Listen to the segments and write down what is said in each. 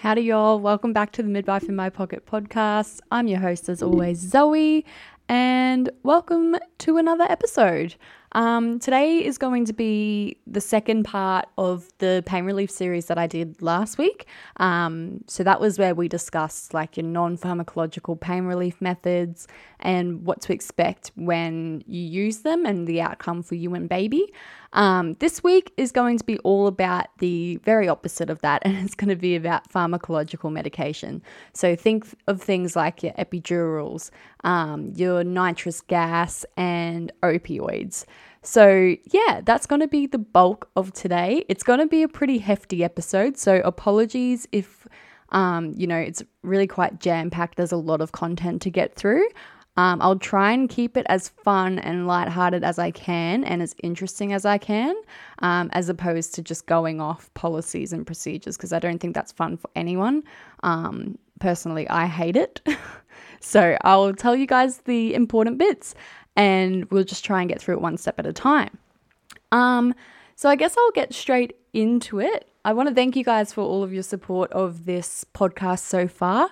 Howdy, y'all. Welcome back to the Midwife in My Pocket podcast. I'm your host, as always, Zoe, and welcome to another episode. Um, today is going to be the second part of the pain relief series that I did last week. Um, so that was where we discussed like your non-pharmacological pain relief methods and what to expect when you use them and the outcome for you and baby. Um, this week is going to be all about the very opposite of that, and it's going to be about pharmacological medication. So think of things like your epidurals, um, your nitrous gas, and opioids. So, yeah, that's going to be the bulk of today. It's going to be a pretty hefty episode. So, apologies if, um, you know, it's really quite jam packed. There's a lot of content to get through. Um, I'll try and keep it as fun and lighthearted as I can and as interesting as I can, um, as opposed to just going off policies and procedures because I don't think that's fun for anyone. Um, personally, I hate it. so I'll tell you guys the important bits and we'll just try and get through it one step at a time. Um, so I guess I'll get straight into it. I want to thank you guys for all of your support of this podcast so far.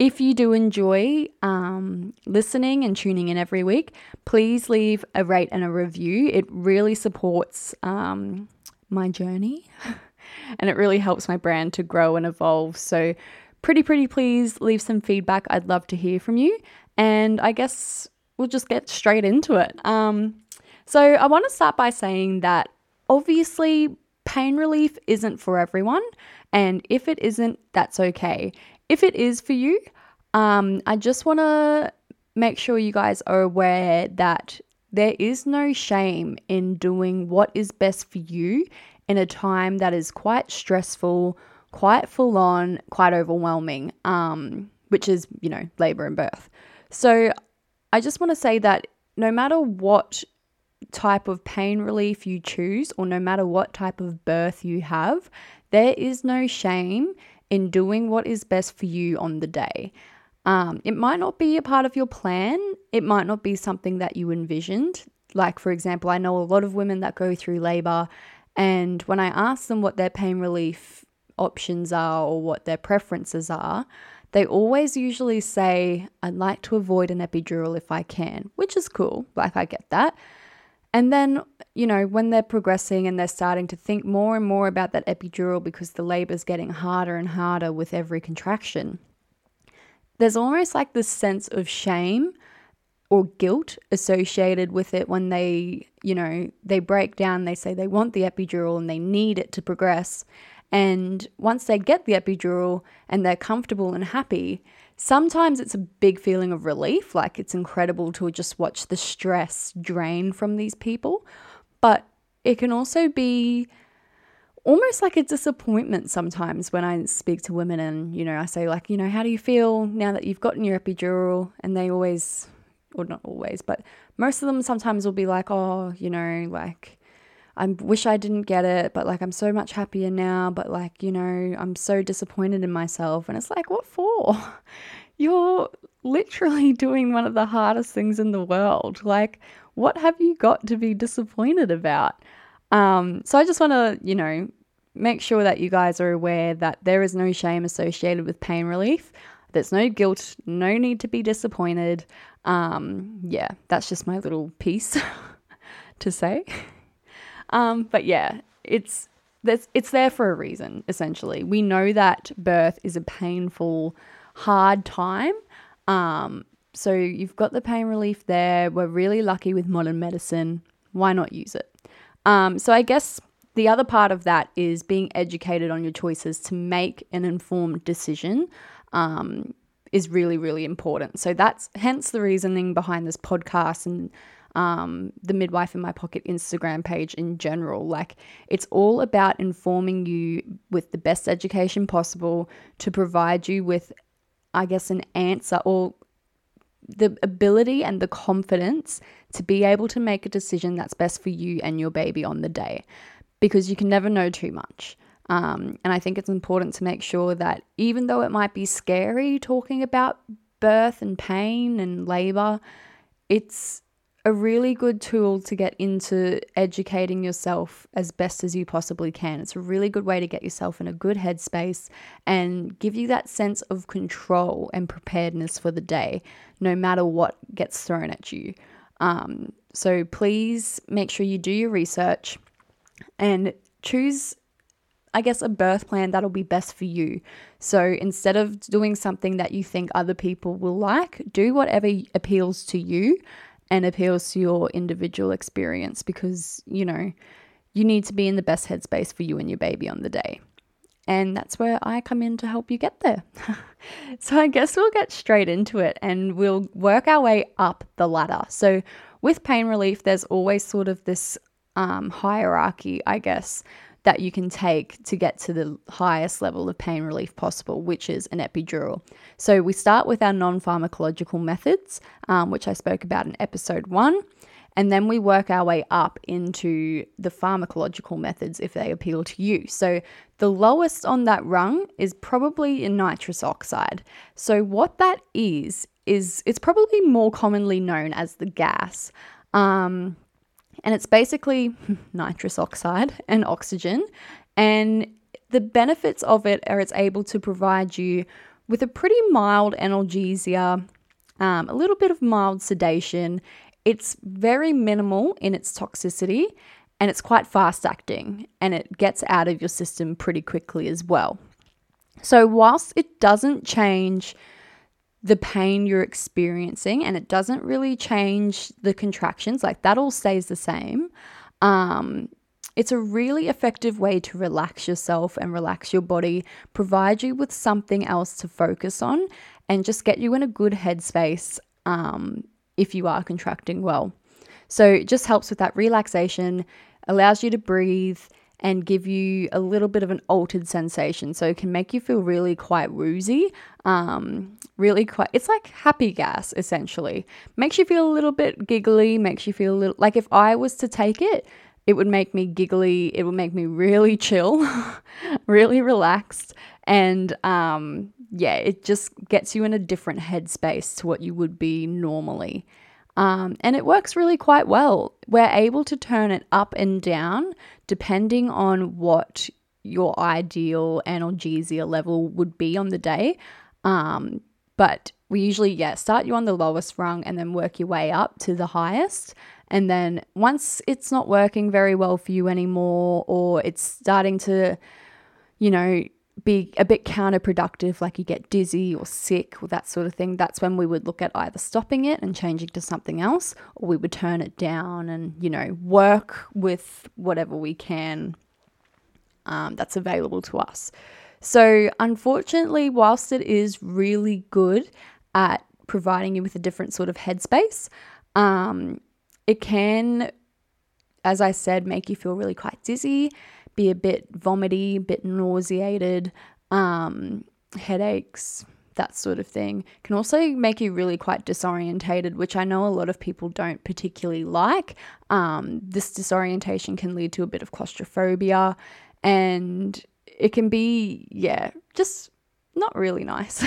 If you do enjoy um, listening and tuning in every week, please leave a rate and a review. It really supports um, my journey and it really helps my brand to grow and evolve. So, pretty, pretty please leave some feedback. I'd love to hear from you. And I guess we'll just get straight into it. Um, so, I want to start by saying that obviously pain relief isn't for everyone. And if it isn't, that's okay. If it is for you, um, I just want to make sure you guys are aware that there is no shame in doing what is best for you in a time that is quite stressful, quite full on, quite overwhelming, um, which is, you know, labor and birth. So I just want to say that no matter what type of pain relief you choose, or no matter what type of birth you have, there is no shame in doing what is best for you on the day. Um, it might not be a part of your plan, it might not be something that you envisioned. Like, for example, I know a lot of women that go through labor, and when I ask them what their pain relief options are or what their preferences are, they always usually say, I'd like to avoid an epidural if I can, which is cool. Like, I get that. And then, you know, when they're progressing and they're starting to think more and more about that epidural because the labor's getting harder and harder with every contraction, there's almost like this sense of shame or guilt associated with it when they, you know, they break down, they say they want the epidural and they need it to progress. And once they get the epidural and they're comfortable and happy, sometimes it's a big feeling of relief. Like it's incredible to just watch the stress drain from these people. But it can also be almost like a disappointment sometimes when I speak to women and, you know, I say, like, you know, how do you feel now that you've gotten your epidural? And they always, or not always, but most of them sometimes will be like, oh, you know, like, I wish I didn't get it, but like I'm so much happier now, but like, you know, I'm so disappointed in myself. And it's like, what for? You're literally doing one of the hardest things in the world. Like, what have you got to be disappointed about? Um, so I just want to, you know, make sure that you guys are aware that there is no shame associated with pain relief. There's no guilt, no need to be disappointed. Um, yeah, that's just my little piece to say. Um, but yeah, it's there's, it's there for a reason, essentially. We know that birth is a painful, hard time. Um, so you've got the pain relief there. We're really lucky with modern medicine. Why not use it? Um, so I guess the other part of that is being educated on your choices to make an informed decision. Um, is really really important. So that's hence the reasoning behind this podcast and um, the Midwife in My Pocket Instagram page in general. Like, it's all about informing you with the best education possible to provide you with, I guess, an answer or the ability and the confidence to be able to make a decision that's best for you and your baby on the day because you can never know too much. Um, and I think it's important to make sure that even though it might be scary talking about birth and pain and labor, it's a really good tool to get into educating yourself as best as you possibly can. It's a really good way to get yourself in a good headspace and give you that sense of control and preparedness for the day, no matter what gets thrown at you. Um, so please make sure you do your research and choose I guess, a birth plan that'll be best for you. So instead of doing something that you think other people will like, do whatever appeals to you and appeals to your individual experience because, you know, you need to be in the best headspace for you and your baby on the day. And that's where I come in to help you get there. so I guess we'll get straight into it and we'll work our way up the ladder. So with pain relief, there's always sort of this um, hierarchy, I guess, that you can take to get to the highest level of pain relief possible, which is an epidural. So we start with our non pharmacological methods, um, which I spoke about in episode one. And then we work our way up into the pharmacological methods if they appeal to you. So, the lowest on that rung is probably in nitrous oxide. So, what that is, is it's probably more commonly known as the gas. Um, and it's basically nitrous oxide and oxygen. And the benefits of it are it's able to provide you with a pretty mild analgesia, um, a little bit of mild sedation. It's very minimal in its toxicity and it's quite fast acting and it gets out of your system pretty quickly as well. So, whilst it doesn't change the pain you're experiencing and it doesn't really change the contractions like that all stays the same. Um, it's a really effective way to relax yourself and relax your body provide you with something else to focus on and just get you in a good headspace um, if you are contracting well. So it just helps with that relaxation allows you to breathe and give you a little bit of an altered sensation. So it can make you feel really quite woozy, um, really quite, it's like happy gas essentially. Makes you feel a little bit giggly, makes you feel a little, like if I was to take it, it would make me giggly, it would make me really chill, really relaxed. And um, yeah, it just gets you in a different headspace to what you would be normally. Um, and it works really quite well. We're able to turn it up and down depending on what your ideal analgesia level would be on the day. Um, but we usually, yeah, start you on the lowest rung and then work your way up to the highest. And then once it's not working very well for you anymore, or it's starting to, you know, be a bit counterproductive, like you get dizzy or sick or that sort of thing, that's when we would look at either stopping it and changing to something else, or we would turn it down and, you know, work with whatever we can um, that's available to us. So, unfortunately, whilst it is really good at providing you with a different sort of headspace, um, it can, as I said, make you feel really quite dizzy be a bit vomity, a bit nauseated, um, headaches, that sort of thing. Can also make you really quite disorientated, which I know a lot of people don't particularly like. Um, this disorientation can lead to a bit of claustrophobia and it can be, yeah, just not really nice.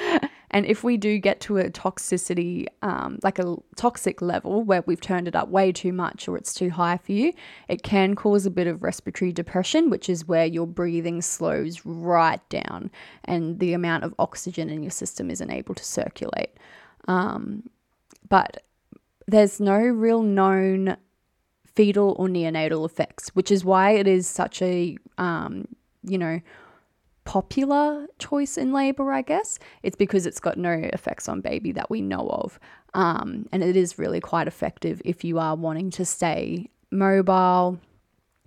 And if we do get to a toxicity, um, like a toxic level where we've turned it up way too much or it's too high for you, it can cause a bit of respiratory depression, which is where your breathing slows right down and the amount of oxygen in your system isn't able to circulate. Um, but there's no real known fetal or neonatal effects, which is why it is such a, um, you know, popular choice in labor, I guess. It's because it's got no effects on baby that we know of. Um, and it is really quite effective if you are wanting to stay mobile,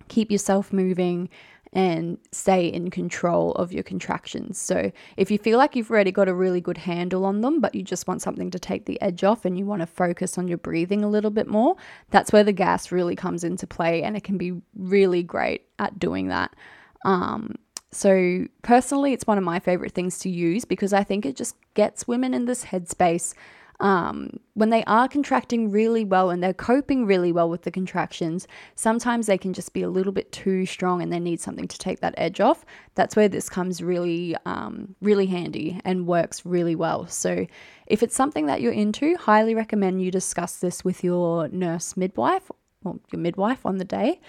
keep yourself moving, and stay in control of your contractions. So, if you feel like you've already got a really good handle on them, but you just want something to take the edge off and you want to focus on your breathing a little bit more, that's where the gas really comes into play and it can be really great at doing that. Um, so, personally, it's one of my favorite things to use because I think it just gets women in this headspace um, when they are contracting really well and they're coping really well with the contractions, sometimes they can just be a little bit too strong and they need something to take that edge off. That's where this comes really, um, really handy and works really well. So, if it's something that you're into, highly recommend you discuss this with your nurse midwife or your midwife on the day.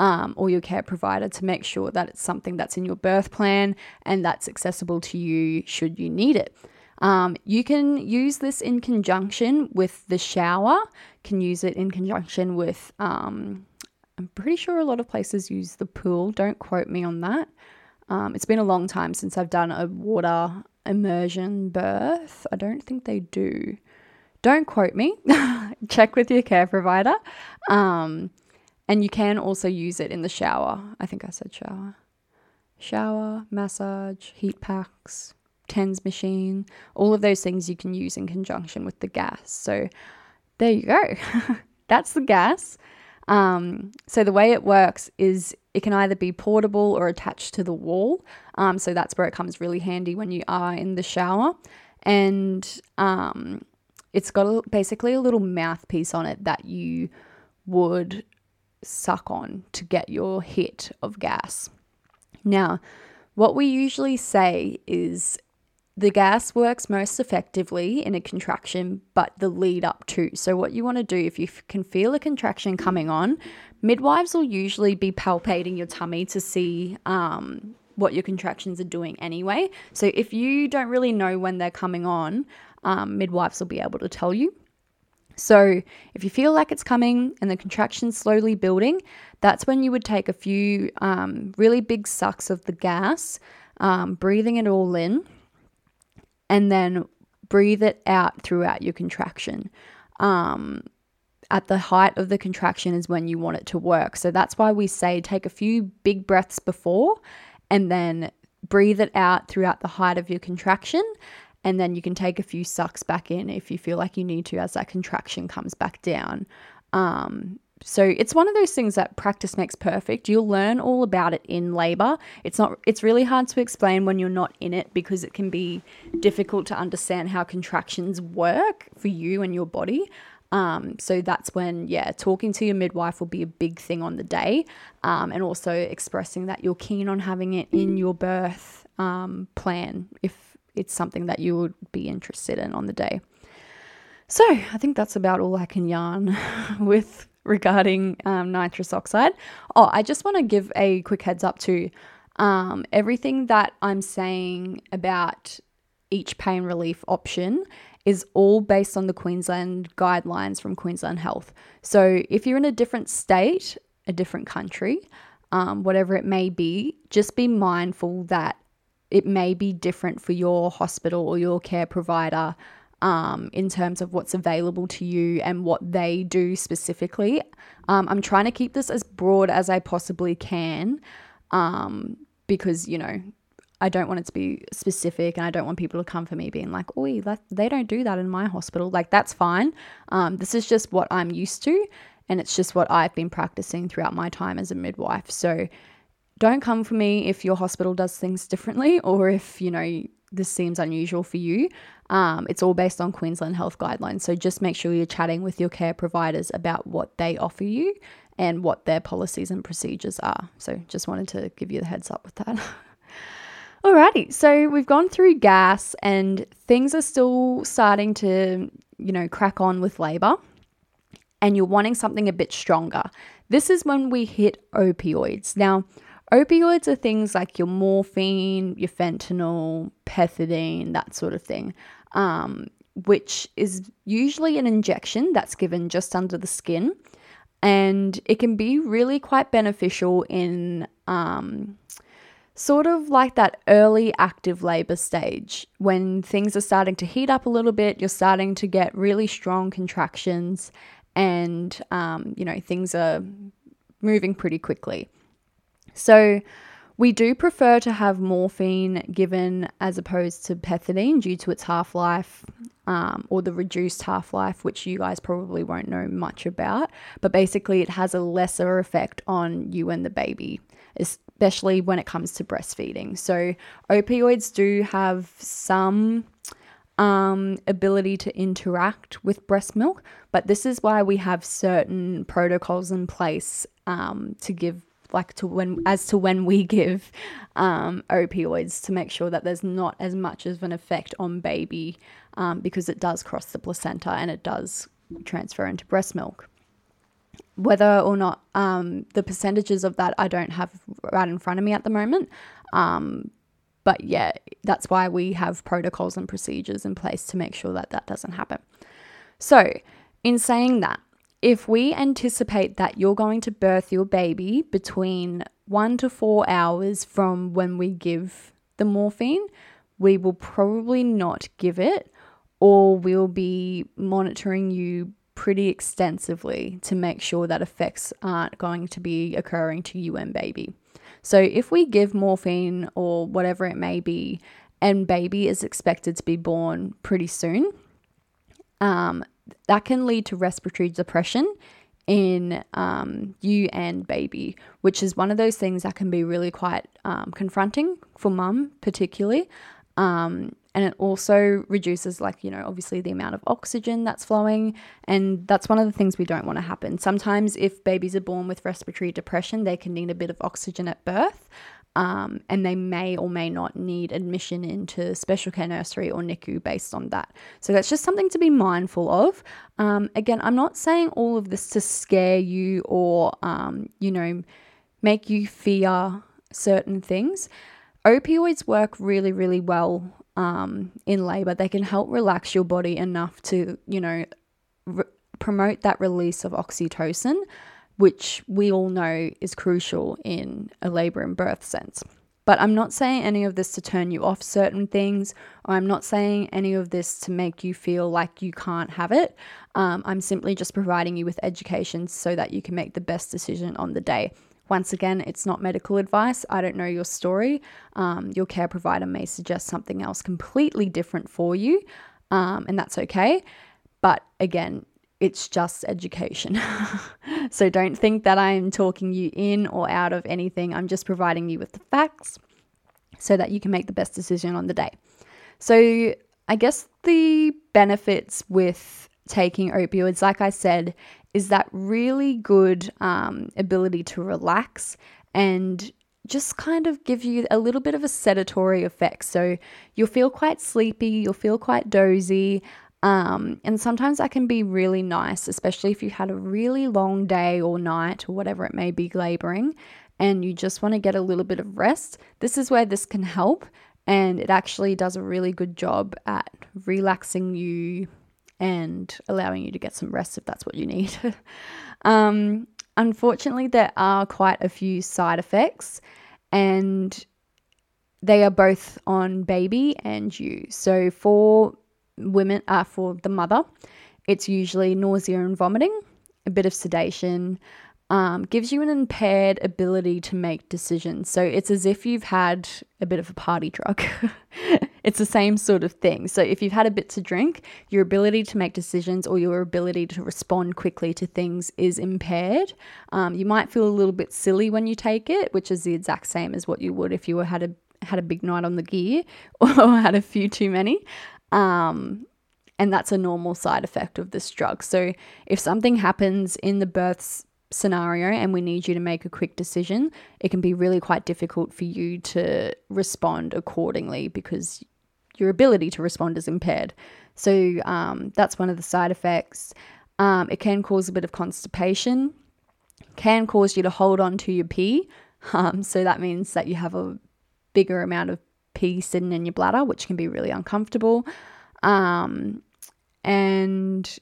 Um, or your care provider to make sure that it's something that's in your birth plan and that's accessible to you should you need it. Um, you can use this in conjunction with the shower, can use it in conjunction with, um, I'm pretty sure a lot of places use the pool. Don't quote me on that. Um, it's been a long time since I've done a water immersion birth. I don't think they do. Don't quote me. Check with your care provider. Um, and you can also use it in the shower. I think I said shower. Shower, massage, heat packs, TENS machine, all of those things you can use in conjunction with the gas. So there you go. That's the gas. Um, so the way it works is it can either be portable or attached to the wall. Um, so that's where it comes really handy when you are in the shower. And um, it's got a, basically a little mouthpiece on it that you would suck on to get your hit of gas. Now, what we usually say is the gas works most effectively in a contraction, but the lead up to. So, what you want to do if you can feel a contraction coming on, midwives will usually be palpating your tummy to see um, what your contractions are doing anyway. So, if you don't really know when they're coming on, um, midwives will be able to tell you. So, if you feel like it's coming and the contraction's slowly building, that's when you would take a few um, really big sucks of the gas, um, breathing it all in and then breathe it out throughout your contraction. Um, at the height of the contraction is when you want it to work. So that's why we say take a few big breaths before and then breathe it out throughout the height of your contraction. And then you can take a few sucks back in if you feel like you need to as that contraction comes back down. Um, so it's one of those things that practice makes perfect. You'll learn all about it in labor. It's not it's really hard to explain when you're not in it because it can be difficult to understand how contractions work for you and your body. Um, so that's when, yeah, talking to your midwife will be a big thing on the day, um, and also expressing that you're keen on having it in your birth um, plan if it's something that you would be interested in on the day. So I think that's about all I can yarn with regarding um, nitrous oxide. Oh, I just want to give a quick heads up to um, everything that I'm saying about each pain relief option is all based on the Queensland guidelines from Queensland Health. So if you're in a different state, a different country, um, whatever it may be, just be mindful that it may be different for your hospital or your care provider um, in terms of what's available to you and what they do specifically. Um, I'm trying to keep this as broad as I possibly can um, because, you know, I don't want it to be specific and I don't want people to come for me being like, oh, they don't do that in my hospital. Like, that's fine. Um, this is just what I'm used to. And it's just what I've been practicing throughout my time as a midwife. So don't come for me if your hospital does things differently or if, you know, this seems unusual for you. Um, it's all based on Queensland health guidelines. So just make sure you're chatting with your care providers about what they offer you and what their policies and procedures are. So just wanted to give you the heads up with that. Alrighty, so we've gone through gas and things are still starting to, you know, crack on with labor and you're wanting something a bit stronger. This is when we hit opioids. Now, Opioids are things like your morphine, your fentanyl, pethidine, that sort of thing, um, which is usually an injection that's given just under the skin. And it can be really quite beneficial in um, sort of like that early active labor stage when things are starting to heat up a little bit, you're starting to get really strong contractions, and um, you know, things are moving pretty quickly. So we do prefer to have morphine given as opposed to pethidine due to its half life um, or the reduced half life, which you guys probably won't know much about. But basically, it has a lesser effect on you and the baby, especially when it comes to breastfeeding. So, opioids do have some um, ability to interact with breast milk, but this is why we have certain protocols in place um, to give like to when as to when we give um, opioids to make sure that there's not as much of an effect on baby um, because it does cross the placenta and it does transfer into breast milk. Whether or not um, the percentages of that I don't have right in front of me at the moment, um, but yeah, that's why we have protocols and procedures in place to make sure that that doesn't happen. So, in saying that, if we anticipate that you're going to birth your baby between one to four hours from when we give the morphine, we will probably not give it, or we'll be monitoring you pretty extensively to make sure that effects aren't going to be occurring to you and baby. So, if we give morphine or whatever it may be, and baby is expected to be born pretty soon, um, that can lead to respiratory depression in um, you and baby, which is one of those things that can be really quite um, confronting for mum, particularly. Um, and it also reduces, like, you know, obviously the amount of oxygen that's flowing. And that's one of the things we don't want to happen. Sometimes, if babies are born with respiratory depression, they can need a bit of oxygen at birth um, and they may or may not need admission into special care nursery or NICU based on that. So that's just something to be mindful of. Um, again, I'm not saying all of this to scare you or, um, you know, make you fear certain things. Opioids work really, really well um, in labor. They can help relax your body enough to, you know, re- promote that release of oxytocin which we all know is crucial in a labor and birth sense. But I'm not saying any of this to turn you off certain things, or I'm not saying any of this to make you feel like you can't have it. Um, I'm simply just providing you with education so that you can make the best decision on the day. Once again, it's not medical advice. I don't know your story. Um, your care provider may suggest something else completely different for you, um, and that's okay. But again, it's just education. so don't think that I'm talking you in or out of anything. I'm just providing you with the facts so that you can make the best decision on the day. So, I guess the benefits with taking opioids, like I said, is that really good um, ability to relax and just kind of give you a little bit of a sedatory effect. So you'll feel quite sleepy, you'll feel quite dozy. Um, and sometimes that can be really nice, especially if you had a really long day or night or whatever it may be laboring and you just want to get a little bit of rest. This is where this can help. And it actually does a really good job at relaxing you and allowing you to get some rest if that's what you need. um, unfortunately, there are quite a few side effects, and they are both on baby and you. So, for women uh, for the mother, it's usually nausea and vomiting, a bit of sedation, um, gives you an impaired ability to make decisions. So it's as if you've had a bit of a party drug. it's the same sort of thing. So if you've had a bit to drink, your ability to make decisions or your ability to respond quickly to things is impaired. Um, you might feel a little bit silly when you take it, which is the exact same as what you would if you were had a had a big night on the gear or had a few too many. Um, and that's a normal side effect of this drug. So if something happens in the birth scenario and we need you to make a quick decision, it can be really quite difficult for you to respond accordingly because your ability to respond is impaired. So um, that's one of the side effects. Um, it can cause a bit of constipation, can cause you to hold on to your pee. Um, so that means that you have a bigger amount of pee sitting in your bladder, which can be really uncomfortable. Um, and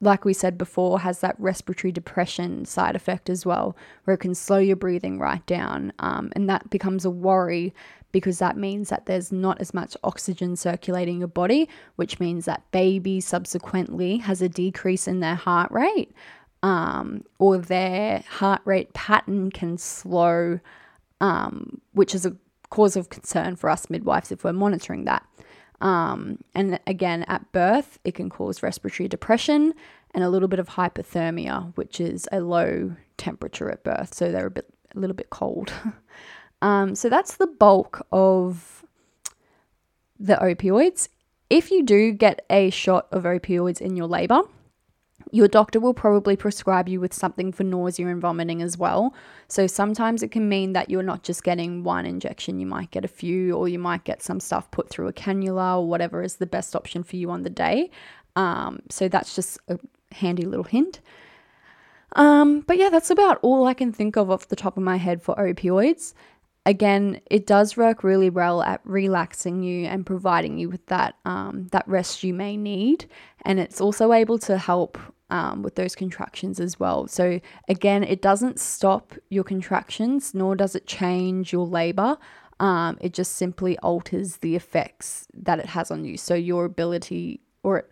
like we said before, has that respiratory depression side effect as well, where it can slow your breathing right down. Um, and that becomes a worry because that means that there's not as much oxygen circulating your body, which means that baby subsequently has a decrease in their heart rate um, or their heart rate pattern can slow, um, which is a cause of concern for us midwives if we're monitoring that. Um, and again, at birth, it can cause respiratory depression and a little bit of hypothermia, which is a low temperature at birth. So they're a bit, a little bit cold. um, so that's the bulk of the opioids. if you do get a shot of opioids in your labor, your doctor will probably prescribe you with something for nausea and vomiting as well. So sometimes it can mean that you're not just getting one injection, you might get a few, or you might get some stuff put through a cannula or whatever is the best option for you on the day. Um, so that's just a handy little hint. Um, but yeah, that's about all I can think of off the top of my head for opioids. Again, it does work really well at relaxing you and providing you with that um, that rest you may need, and it's also able to help um, with those contractions as well. So, again, it doesn't stop your contractions, nor does it change your labor. Um, it just simply alters the effects that it has on you. So, your ability, or it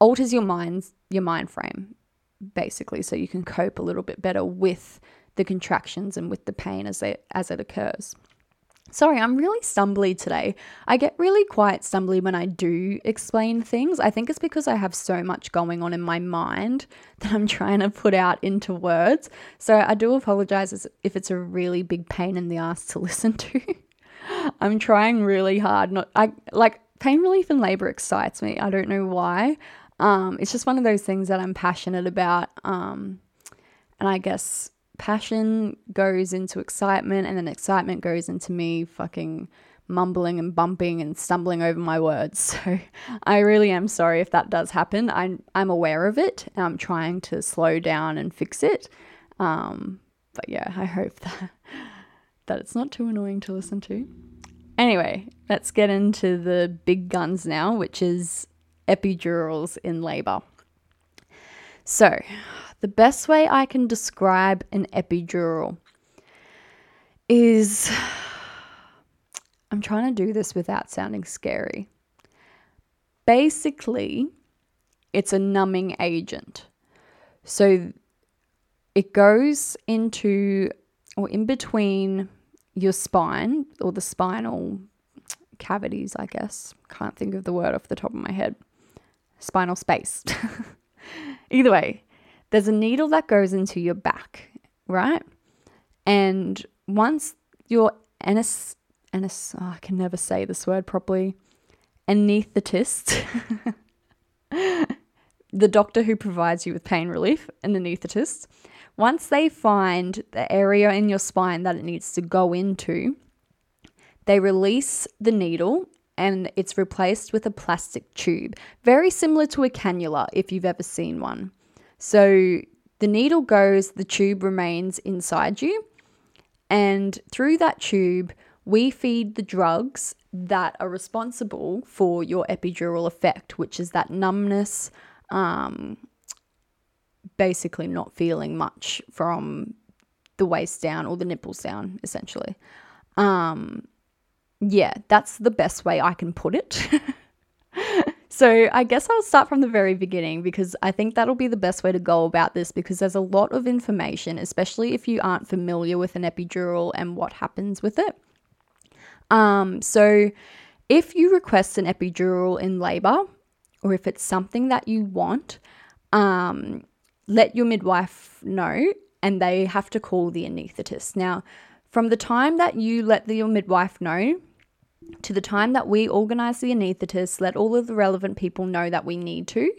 alters your mind's your mind frame, basically, so you can cope a little bit better with the contractions and with the pain as it as it occurs. Sorry, I'm really stumbly today. I get really quite stumbly when I do explain things. I think it's because I have so much going on in my mind that I'm trying to put out into words. So I do apologize if it's a really big pain in the ass to listen to. I'm trying really hard. Not I like pain relief and labor excites me. I don't know why. Um, it's just one of those things that I'm passionate about. Um, and I guess passion goes into excitement, and then excitement goes into me fucking mumbling and bumping and stumbling over my words. So I really am sorry if that does happen. I'm, I'm aware of it. I'm trying to slow down and fix it. Um, but yeah, I hope that, that it's not too annoying to listen to. Anyway, let's get into the big guns now, which is epidurals in labor. So, the best way I can describe an epidural is I'm trying to do this without sounding scary. Basically, it's a numbing agent. So it goes into or in between your spine or the spinal cavities, I guess. Can't think of the word off the top of my head. Spinal space. Either way, there's a needle that goes into your back, right? And once your anes, anes oh, I can never say this word properly, anesthetist, the doctor who provides you with pain relief, an anesthetist, once they find the area in your spine that it needs to go into, they release the needle and it's replaced with a plastic tube, very similar to a cannula if you've ever seen one. So the needle goes, the tube remains inside you, and through that tube, we feed the drugs that are responsible for your epidural effect, which is that numbness, um, basically not feeling much from the waist down or the nipples down, essentially. Um, yeah, that's the best way I can put it. So I guess I'll start from the very beginning because I think that'll be the best way to go about this because there's a lot of information, especially if you aren't familiar with an epidural and what happens with it. Um, so if you request an epidural in labor, or if it's something that you want, um, let your midwife know and they have to call the anaesthetist. Now, from the time that you let the, your midwife know to the time that we organise the anaesthetist, let all of the relevant people know that we need to,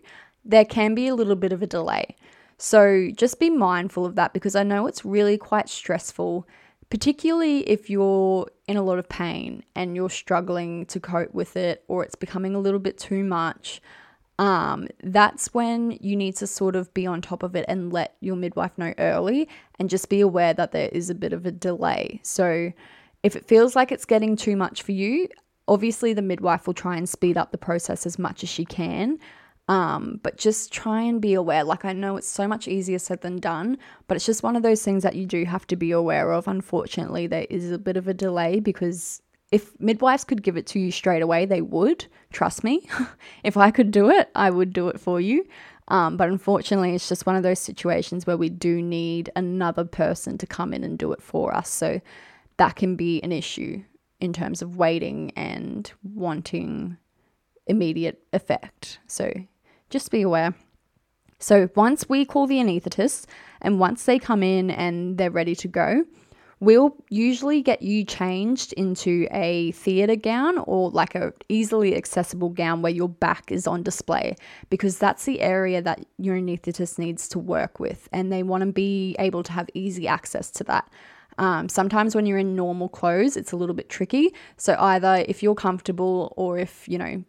there can be a little bit of a delay. So just be mindful of that because I know it's really quite stressful, particularly if you're in a lot of pain and you're struggling to cope with it or it's becoming a little bit too much. Um, that's when you need to sort of be on top of it and let your midwife know early and just be aware that there is a bit of a delay. So, if it feels like it's getting too much for you, obviously the midwife will try and speed up the process as much as she can. Um, but just try and be aware. Like, I know it's so much easier said than done, but it's just one of those things that you do have to be aware of. Unfortunately, there is a bit of a delay because if midwives could give it to you straight away, they would. Trust me. if I could do it, I would do it for you. Um, but unfortunately, it's just one of those situations where we do need another person to come in and do it for us. So that can be an issue in terms of waiting and wanting immediate effect. So just be aware. So once we call the anaesthetist and once they come in and they're ready to go, we'll usually get you changed into a theatre gown or like a easily accessible gown where your back is on display because that's the area that your anaesthetist needs to work with and they want to be able to have easy access to that. Um, sometimes when you're in normal clothes, it's a little bit tricky. So either if you're comfortable or if you know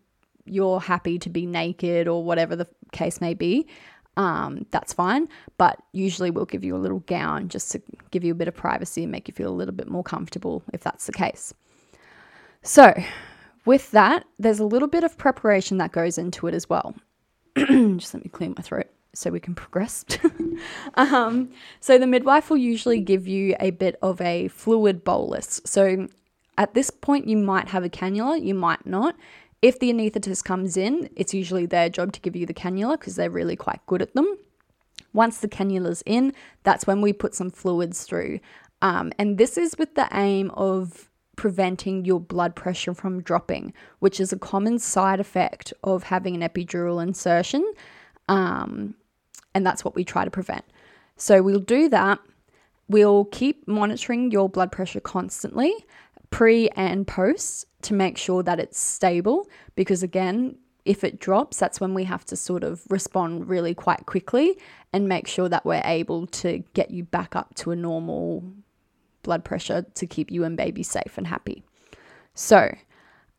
you're happy to be naked or whatever the case may be, um, that's fine. But usually we'll give you a little gown just to give you a bit of privacy and make you feel a little bit more comfortable if that's the case. So, with that, there's a little bit of preparation that goes into it as well. just let me clear my throat so we can progress. um, so, the midwife will usually give you a bit of a fluid bolus. So, at this point, you might have a cannula, you might not. If the anaesthetist comes in, it's usually their job to give you the cannula because they're really quite good at them. Once the cannula's in, that's when we put some fluids through. Um, and this is with the aim of preventing your blood pressure from dropping, which is a common side effect of having an epidural insertion. Um, and that's what we try to prevent. So we'll do that. We'll keep monitoring your blood pressure constantly pre and post to make sure that it's stable because again if it drops that's when we have to sort of respond really quite quickly and make sure that we're able to get you back up to a normal blood pressure to keep you and baby safe and happy so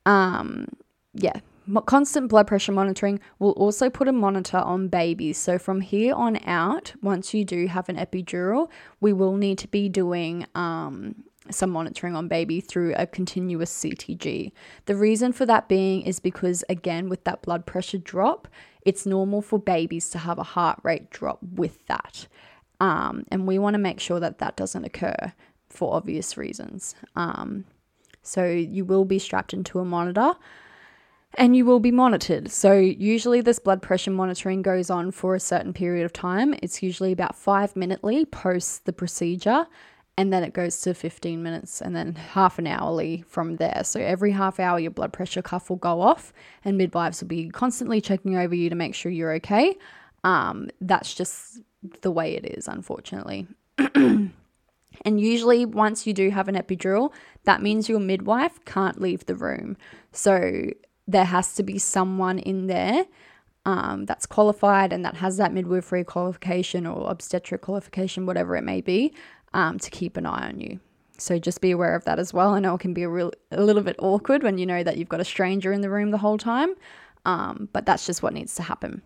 um yeah constant blood pressure monitoring will also put a monitor on babies so from here on out once you do have an epidural we will need to be doing um some monitoring on baby through a continuous CTG. The reason for that being is because, again, with that blood pressure drop, it's normal for babies to have a heart rate drop with that. Um, and we want to make sure that that doesn't occur for obvious reasons. Um, so you will be strapped into a monitor and you will be monitored. So, usually, this blood pressure monitoring goes on for a certain period of time. It's usually about five minutely post the procedure and then it goes to 15 minutes and then half an hourly from there. So every half hour, your blood pressure cuff will go off, and midwives will be constantly checking over you to make sure you're okay. Um, that's just the way it is, unfortunately. and usually, once you do have an epidural, that means your midwife can't leave the room. So there has to be someone in there um, that's qualified and that has that midwifery qualification or obstetric qualification, whatever it may be, um, to keep an eye on you. So just be aware of that as well. I know it can be a real a little bit awkward when you know that you've got a stranger in the room the whole time, um, but that's just what needs to happen.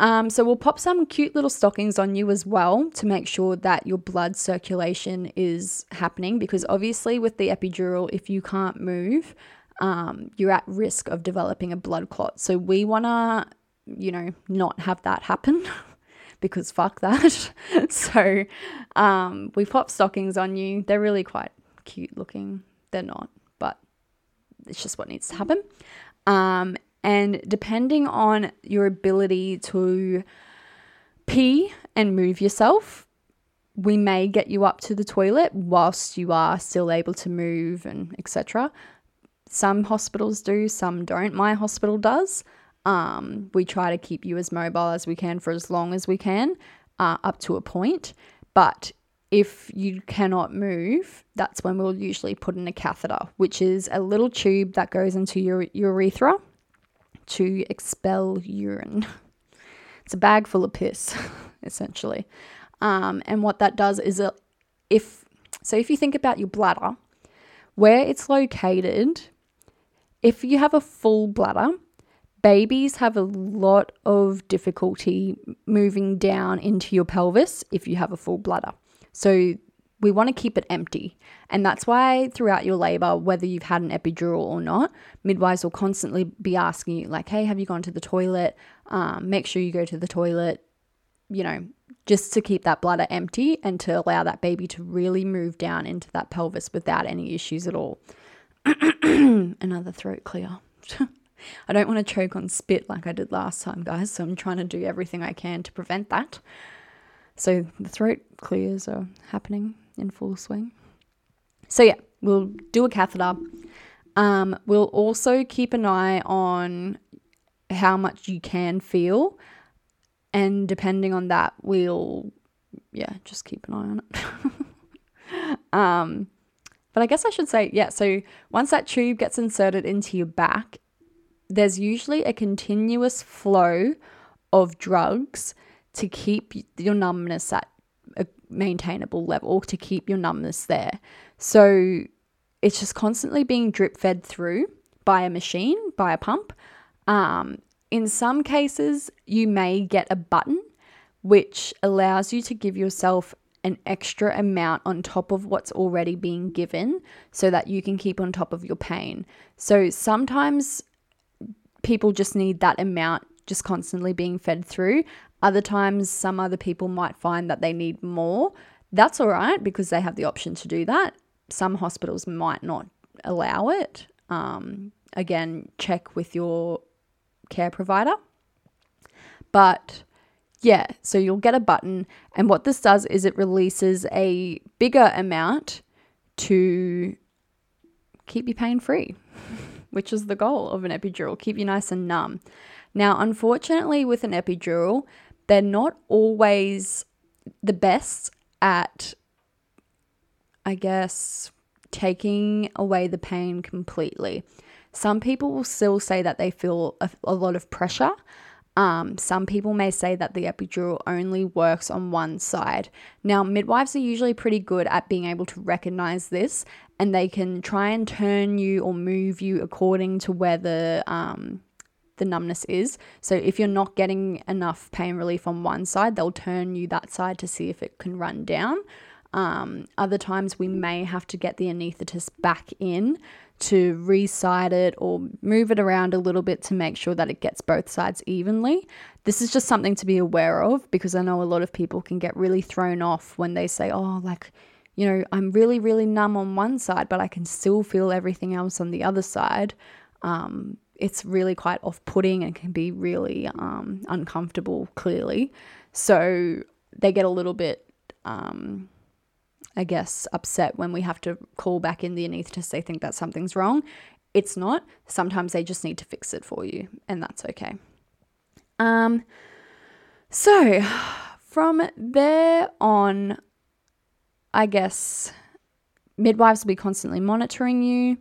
Um, so we'll pop some cute little stockings on you as well to make sure that your blood circulation is happening because obviously with the epidural, if you can't move, um, you're at risk of developing a blood clot. So we want to, you know, not have that happen. because fuck that. so um, we pop stockings on you. They're really quite cute looking. They're not, but it's just what needs to happen. Um, and depending on your ability to pee and move yourself, we may get you up to the toilet whilst you are still able to move and etc. Some hospitals do, some don't. My hospital does. Um, we try to keep you as mobile as we can for as long as we can, uh, up to a point. But if you cannot move, that's when we'll usually put in a catheter, which is a little tube that goes into your urethra to expel urine. It's a bag full of piss, essentially. Um, and what that does is, if so, if you think about your bladder, where it's located, if you have a full bladder, babies have a lot of difficulty moving down into your pelvis if you have a full bladder. So we want to keep it empty. And that's why throughout your labor, whether you've had an epidural or not, midwives will constantly be asking you, like, hey, have you gone to the toilet? Um, make sure you go to the toilet, you know, just to keep that bladder empty and to allow that baby to really move down into that pelvis without any issues at all. Another throat clear. I don't want to choke on spit like I did last time, guys. So I'm trying to do everything I can to prevent that. So the throat clears are happening in full swing. So yeah, we'll do a catheter. Um, we'll also keep an eye on how much you can feel, and depending on that, we'll yeah just keep an eye on it. um, but I guess I should say, yeah, so once that tube gets inserted into your back, there's usually a continuous flow of drugs to keep your numbness at a maintainable level, to keep your numbness there. So it's just constantly being drip fed through by a machine, by a pump. Um, in some cases, you may get a button which allows you to give yourself an extra amount on top of what's already being given so that you can keep on top of your pain. So sometimes people just need that amount just constantly being fed through. Other times, some other people might find that they need more. That's all right because they have the option to do that. Some hospitals might not allow it. Um, again, check with your care provider. But yeah, so you'll get a button, and what this does is it releases a bigger amount to keep you pain free, which is the goal of an epidural keep you nice and numb. Now, unfortunately, with an epidural, they're not always the best at, I guess, taking away the pain completely. Some people will still say that they feel a, a lot of pressure. Um, some people may say that the epidural only works on one side. Now, midwives are usually pretty good at being able to recognize this and they can try and turn you or move you according to where the um, the numbness is. So if you're not getting enough pain relief on one side, they'll turn you that side to see if it can run down. Um, other times we may have to get the anaesthetist back in to resite it or move it around a little bit to make sure that it gets both sides evenly. This is just something to be aware of because I know a lot of people can get really thrown off when they say, oh, like, you know, I'm really, really numb on one side, but I can still feel everything else on the other side. Um, it's really quite off putting and can be really um, uncomfortable, clearly. So they get a little bit, um, I guess, upset when we have to call back in the anaesthetist. They think that something's wrong. It's not. Sometimes they just need to fix it for you, and that's okay. Um, so from there on, I guess midwives will be constantly monitoring you.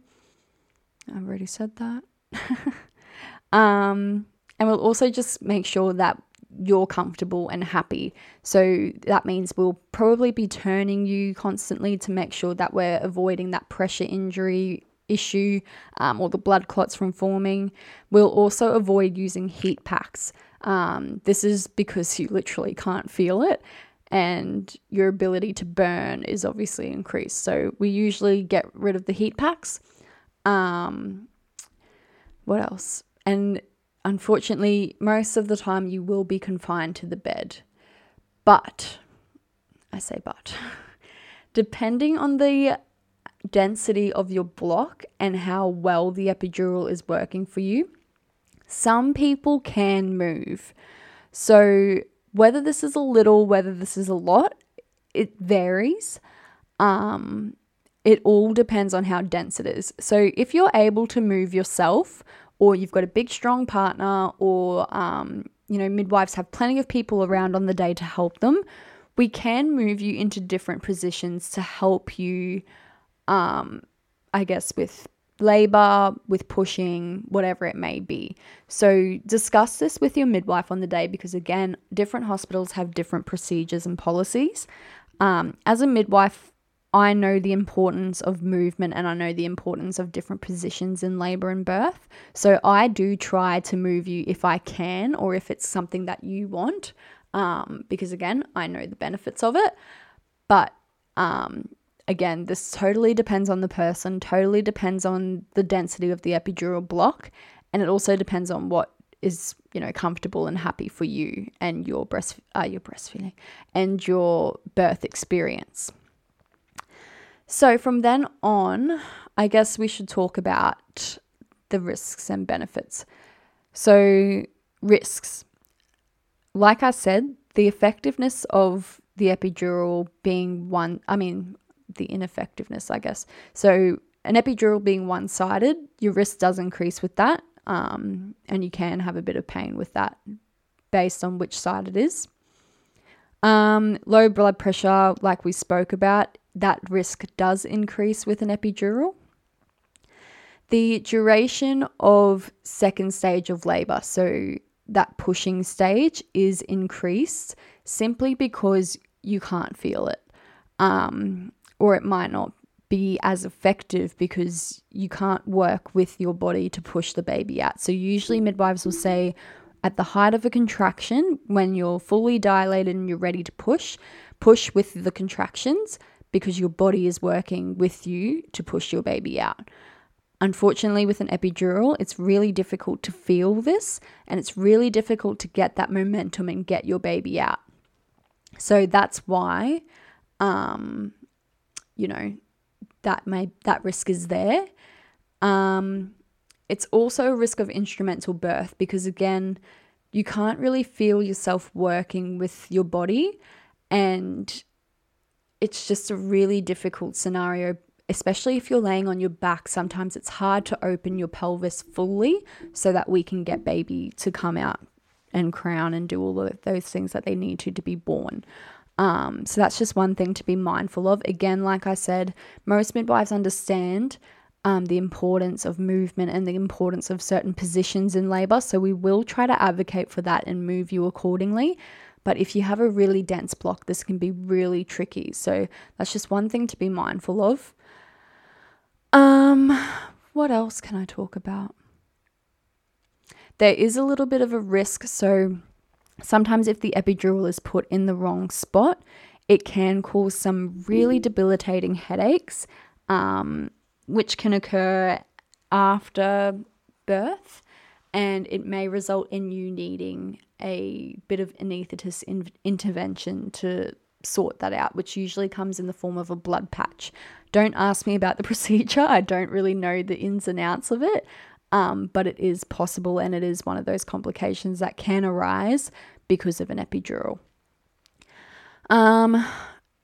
I've already said that. um, and we'll also just make sure that you're comfortable and happy. So that means we'll probably be turning you constantly to make sure that we're avoiding that pressure injury issue um, or the blood clots from forming. We'll also avoid using heat packs. Um, this is because you literally can't feel it and your ability to burn is obviously increased. So we usually get rid of the heat packs. Um, what else? And unfortunately, most of the time you will be confined to the bed. But, I say but, depending on the density of your block and how well the epidural is working for you, some people can move. So, whether this is a little, whether this is a lot, it varies. Um, it all depends on how dense it is. So if you're able to move yourself, or you've got a big strong partner, or um, you know midwives have plenty of people around on the day to help them, we can move you into different positions to help you. Um, I guess with labor, with pushing, whatever it may be. So, discuss this with your midwife on the day because, again, different hospitals have different procedures and policies. Um, as a midwife, I know the importance of movement and I know the importance of different positions in labor and birth. So I do try to move you if I can or if it's something that you want, um, because again, I know the benefits of it. But um, again, this totally depends on the person, totally depends on the density of the epidural block, and it also depends on what is you know comfortable and happy for you and your breast uh, your breastfeeding and your birth experience. So, from then on, I guess we should talk about the risks and benefits. So, risks. Like I said, the effectiveness of the epidural being one, I mean, the ineffectiveness, I guess. So, an epidural being one sided, your risk does increase with that. Um, and you can have a bit of pain with that based on which side it is. Um, low blood pressure, like we spoke about, that risk does increase with an epidural. The duration of second stage of labor, so that pushing stage, is increased simply because you can't feel it. Um, or it might not be as effective because you can't work with your body to push the baby out. So, usually, midwives will say at the height of a contraction, when you're fully dilated and you're ready to push, push with the contractions because your body is working with you to push your baby out. Unfortunately, with an epidural, it's really difficult to feel this and it's really difficult to get that momentum and get your baby out. So that's why, um, you know, that may that risk is there. Um, it's also a risk of instrumental birth because again, you can't really feel yourself working with your body, and it's just a really difficult scenario especially if you're laying on your back, sometimes it's hard to open your pelvis fully so that we can get baby to come out and crown and do all of those things that they need to to be born. Um, so that's just one thing to be mindful of. Again, like I said, most midwives understand um, the importance of movement and the importance of certain positions in labor. So we will try to advocate for that and move you accordingly. But if you have a really dense block, this can be really tricky. So that's just one thing to be mindful of. Um, what else can I talk about? There is a little bit of a risk. So sometimes if the epidural is put in the wrong spot, it can cause some really debilitating headaches, um, which can occur after birth, and it may result in you needing a bit of anaesthetist in- intervention to sort that out, which usually comes in the form of a blood patch. Don't ask me about the procedure. I don't really know the ins and outs of it, um, but it is possible and it is one of those complications that can arise because of an epidural. Um,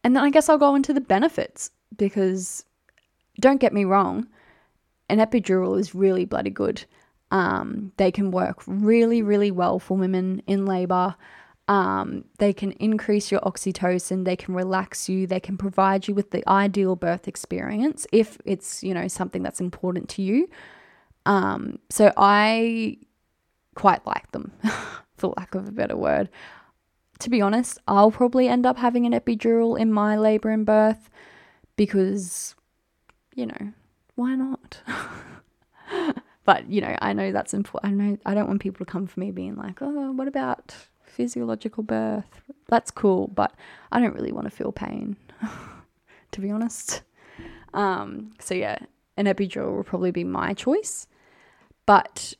and then I guess I'll go into the benefits because don't get me wrong, an epidural is really bloody good. Um, they can work really, really well for women in labor. Um, they can increase your oxytocin, they can relax you, they can provide you with the ideal birth experience if it's, you know, something that's important to you. Um, so I quite like them, for lack of a better word. To be honest, I'll probably end up having an epidural in my labor and birth because, you know, why not? but you know, I know that's important. I know I don't want people to come for me being like, "Oh, what about physiological birth. That's cool, but I don't really want to feel pain, to be honest. Um, so, yeah, an epidural will probably be my choice, but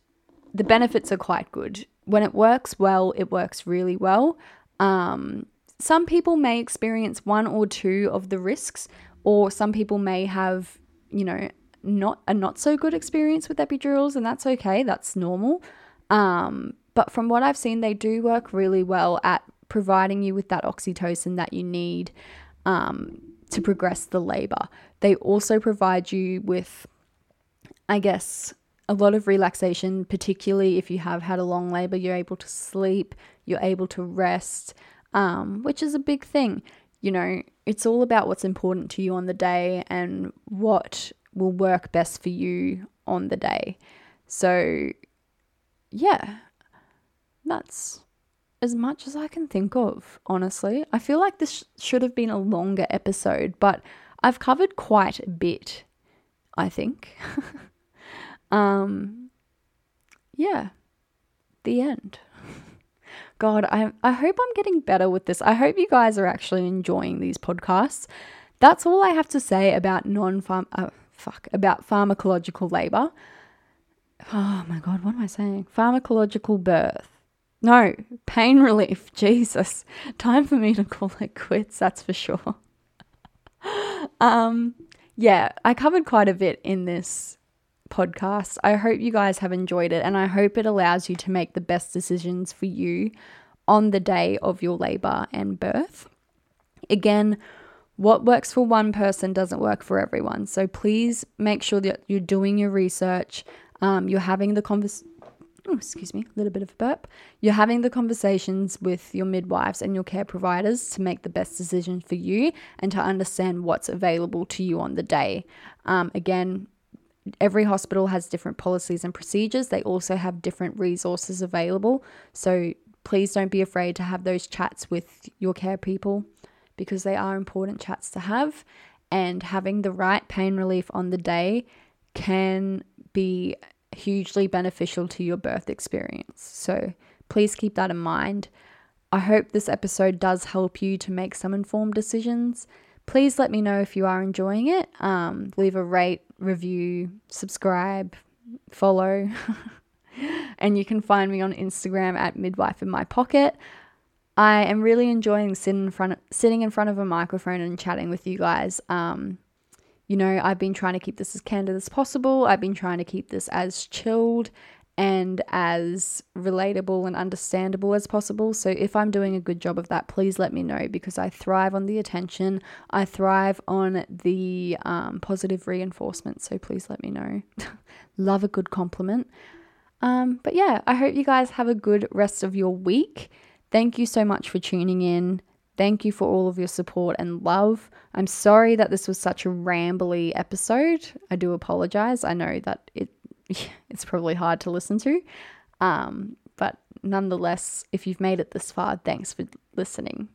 the benefits are quite good. When it works well, it works really well. Um, some people may experience one or two of the risks, or some people may have, you know, not a not so good experience with epidurals, and that's okay. That's normal. Um, but from what I've seen, they do work really well at providing you with that oxytocin that you need um, to progress the labor. They also provide you with, I guess, a lot of relaxation, particularly if you have had a long labor. You're able to sleep, you're able to rest, um, which is a big thing. You know, it's all about what's important to you on the day and what will work best for you on the day. So, yeah, that's as much as I can think of, honestly. I feel like this sh- should have been a longer episode, but I've covered quite a bit, I think. um yeah. The end. God, I I hope I'm getting better with this. I hope you guys are actually enjoying these podcasts. That's all I have to say about non-pharm uh, fuck about pharmacological labor. Oh my god, what am I saying? Pharmacological birth. No, pain relief. Jesus. Time for me to call it quits, that's for sure. um, yeah, I covered quite a bit in this podcast. I hope you guys have enjoyed it and I hope it allows you to make the best decisions for you on the day of your labor and birth. Again, what works for one person doesn't work for everyone. So please make sure that you're doing your research, um, you're having the conversation oh, excuse me, a little bit of a burp. You're having the conversations with your midwives and your care providers to make the best decision for you and to understand what's available to you on the day. Um, again, every hospital has different policies and procedures. They also have different resources available. So please don't be afraid to have those chats with your care people because they are important chats to have. And having the right pain relief on the day can be hugely beneficial to your birth experience. So please keep that in mind. I hope this episode does help you to make some informed decisions. Please let me know if you are enjoying it. Um, leave a rate, review, subscribe, follow. and you can find me on Instagram at midwife in my pocket. I am really enjoying sitting in front of, sitting in front of a microphone and chatting with you guys. Um, you know, I've been trying to keep this as candid as possible. I've been trying to keep this as chilled and as relatable and understandable as possible. So if I'm doing a good job of that, please let me know because I thrive on the attention. I thrive on the um, positive reinforcement. So please let me know. Love a good compliment. Um, but yeah, I hope you guys have a good rest of your week. Thank you so much for tuning in. Thank you for all of your support and love. I'm sorry that this was such a rambly episode. I do apologize. I know that it it's probably hard to listen to. Um, but nonetheless, if you've made it this far, thanks for listening.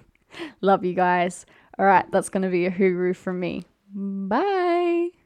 love you guys. All right, that's going to be a hooroo from me. Bye.